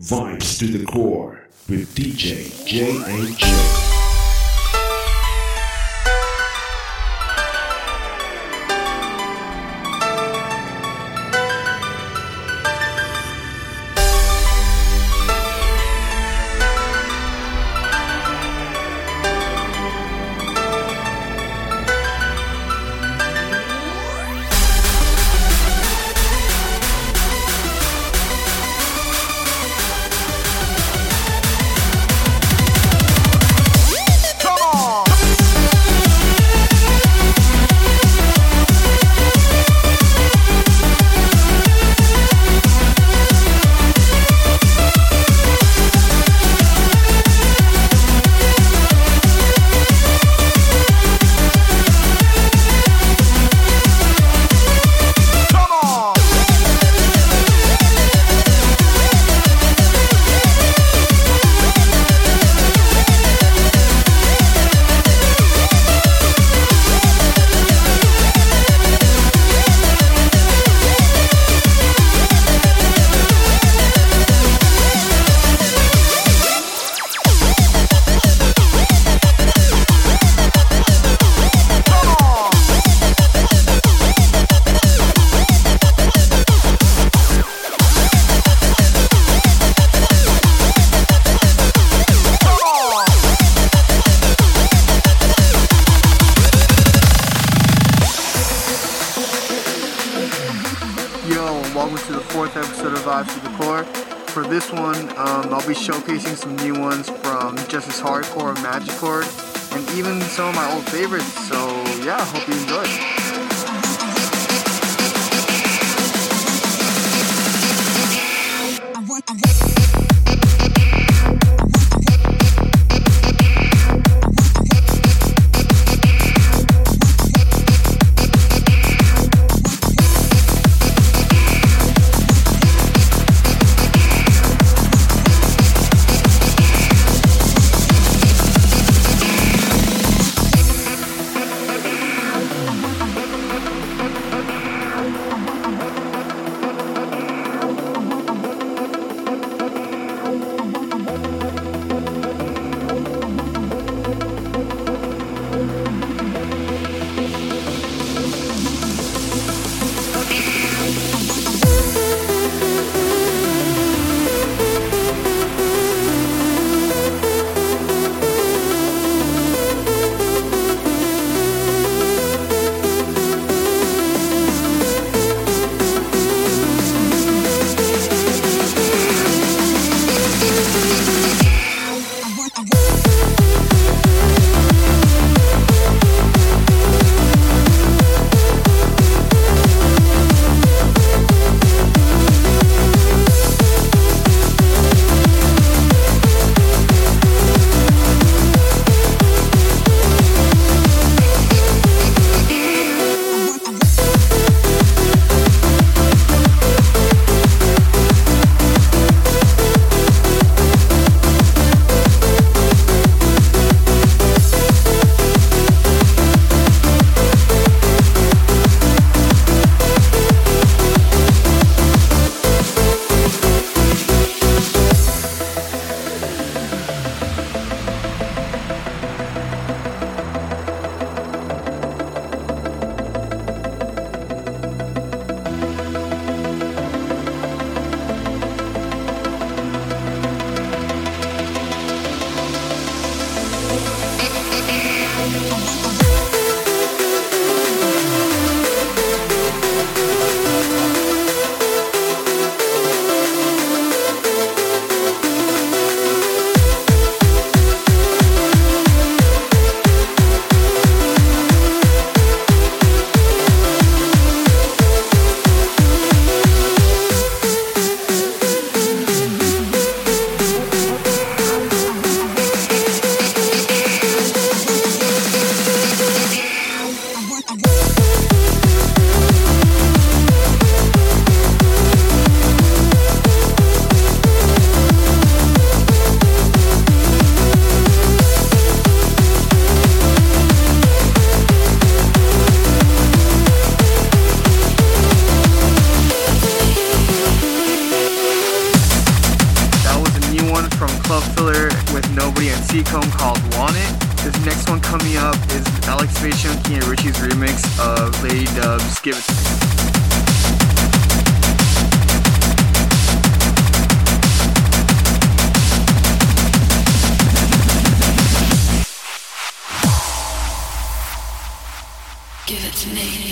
Vibes to the core with DJ J.A.J. showcasing some new ones from Justice Hardcore, Magic Chord, and even some of my old favorites. So yeah, hope you enjoy. Give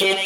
make it,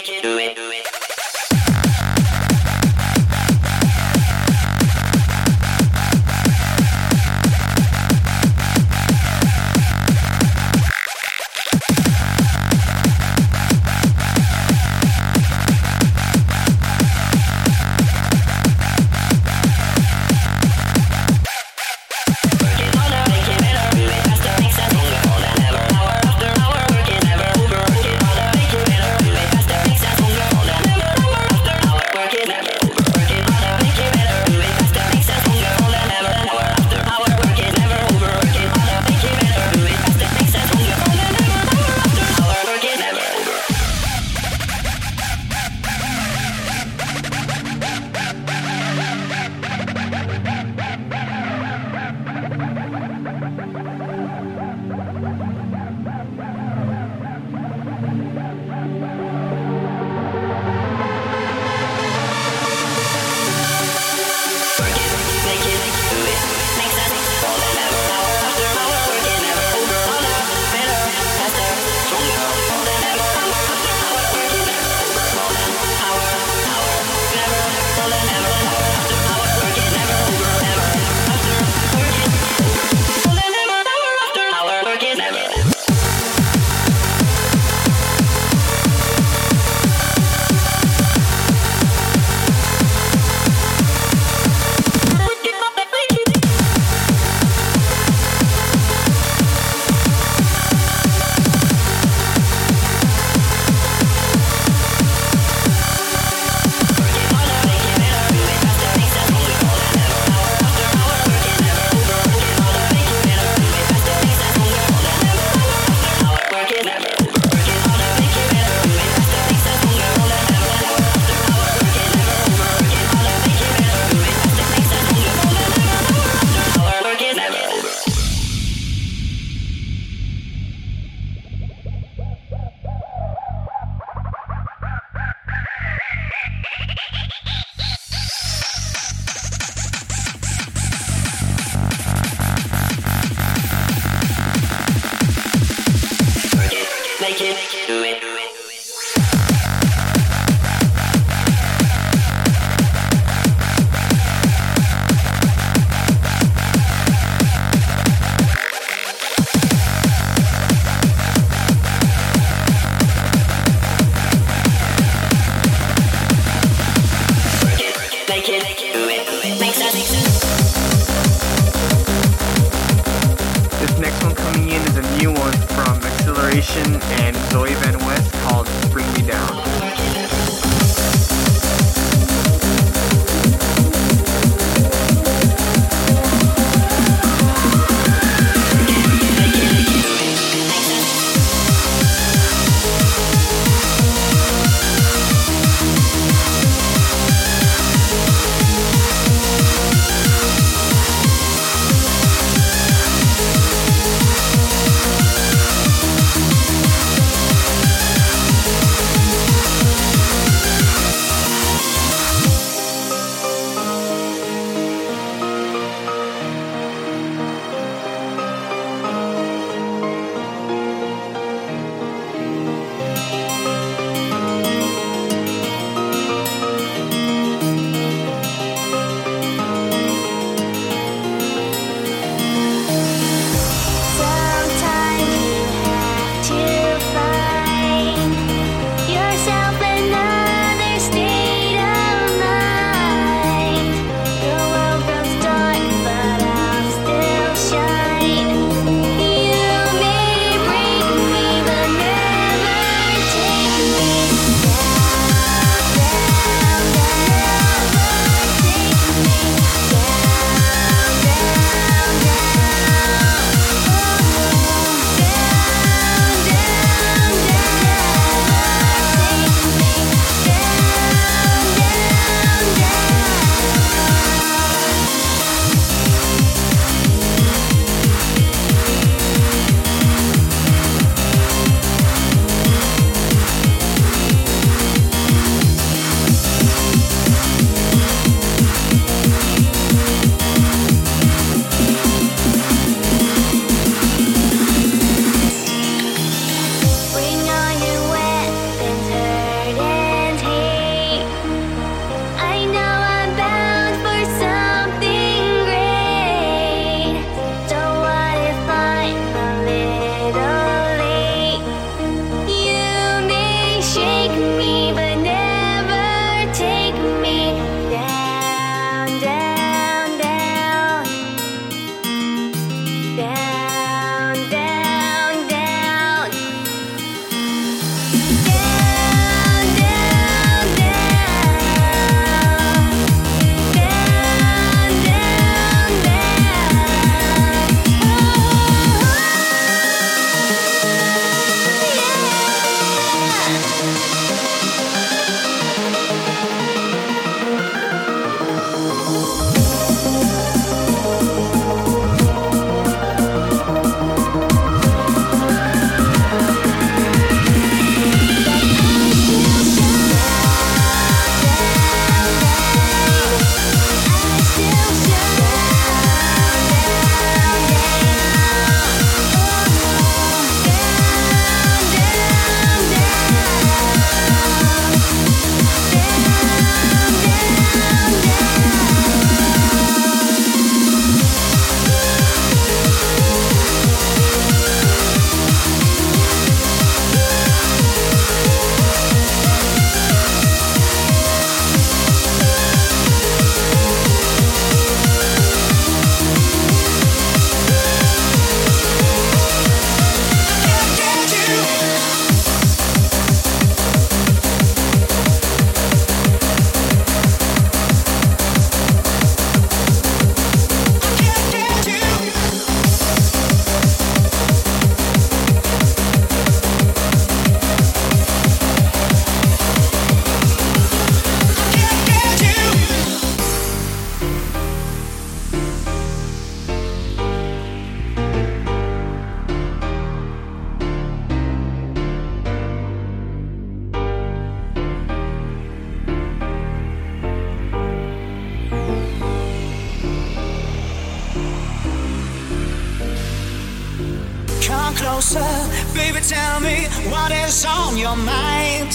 tell me what is on your mind.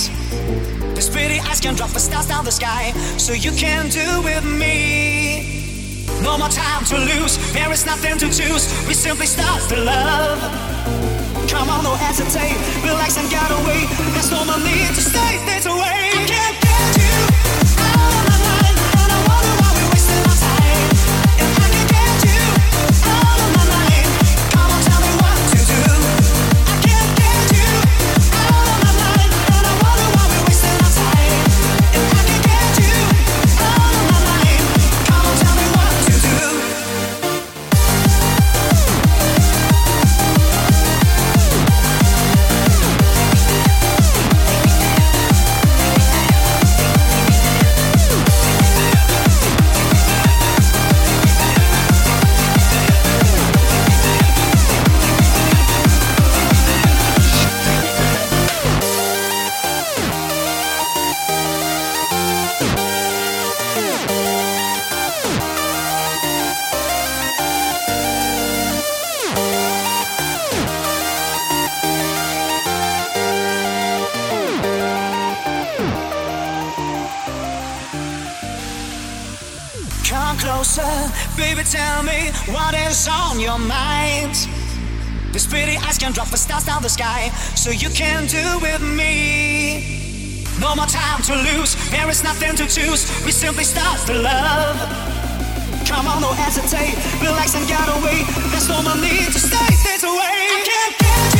This pretty eyes can drop the stars down the sky, so you can do with me. No more time to lose, there is nothing to choose. We simply start the love. Come on, no hesitate, relax and get away. There's no more need to stay this away. I can't closer, baby, tell me what is on your mind. These pretty eyes can drop the stars down the sky, so you can do with me. No more time to lose, there is nothing to choose. We simply start the love. Come on, no hesitate, relax and get away. There's no more need to stay this away. I can't get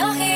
You're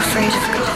afraid of God.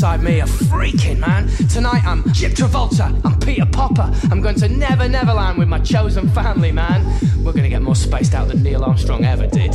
inside me are freaking, man. Tonight I'm Jip Travolta, I'm Peter Popper. I'm going to Never Neverland with my chosen family, man. We're gonna get more spaced out than Neil Armstrong ever did.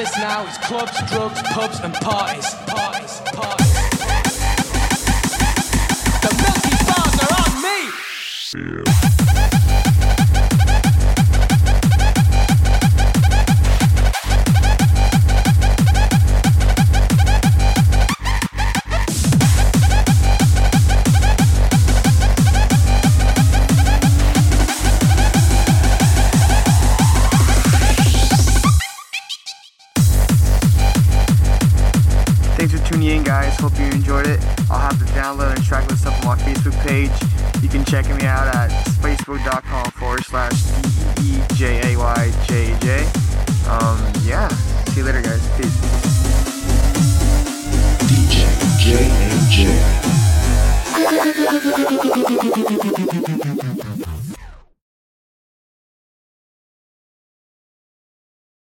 exists now is clubs, drugs, pubs, and parties.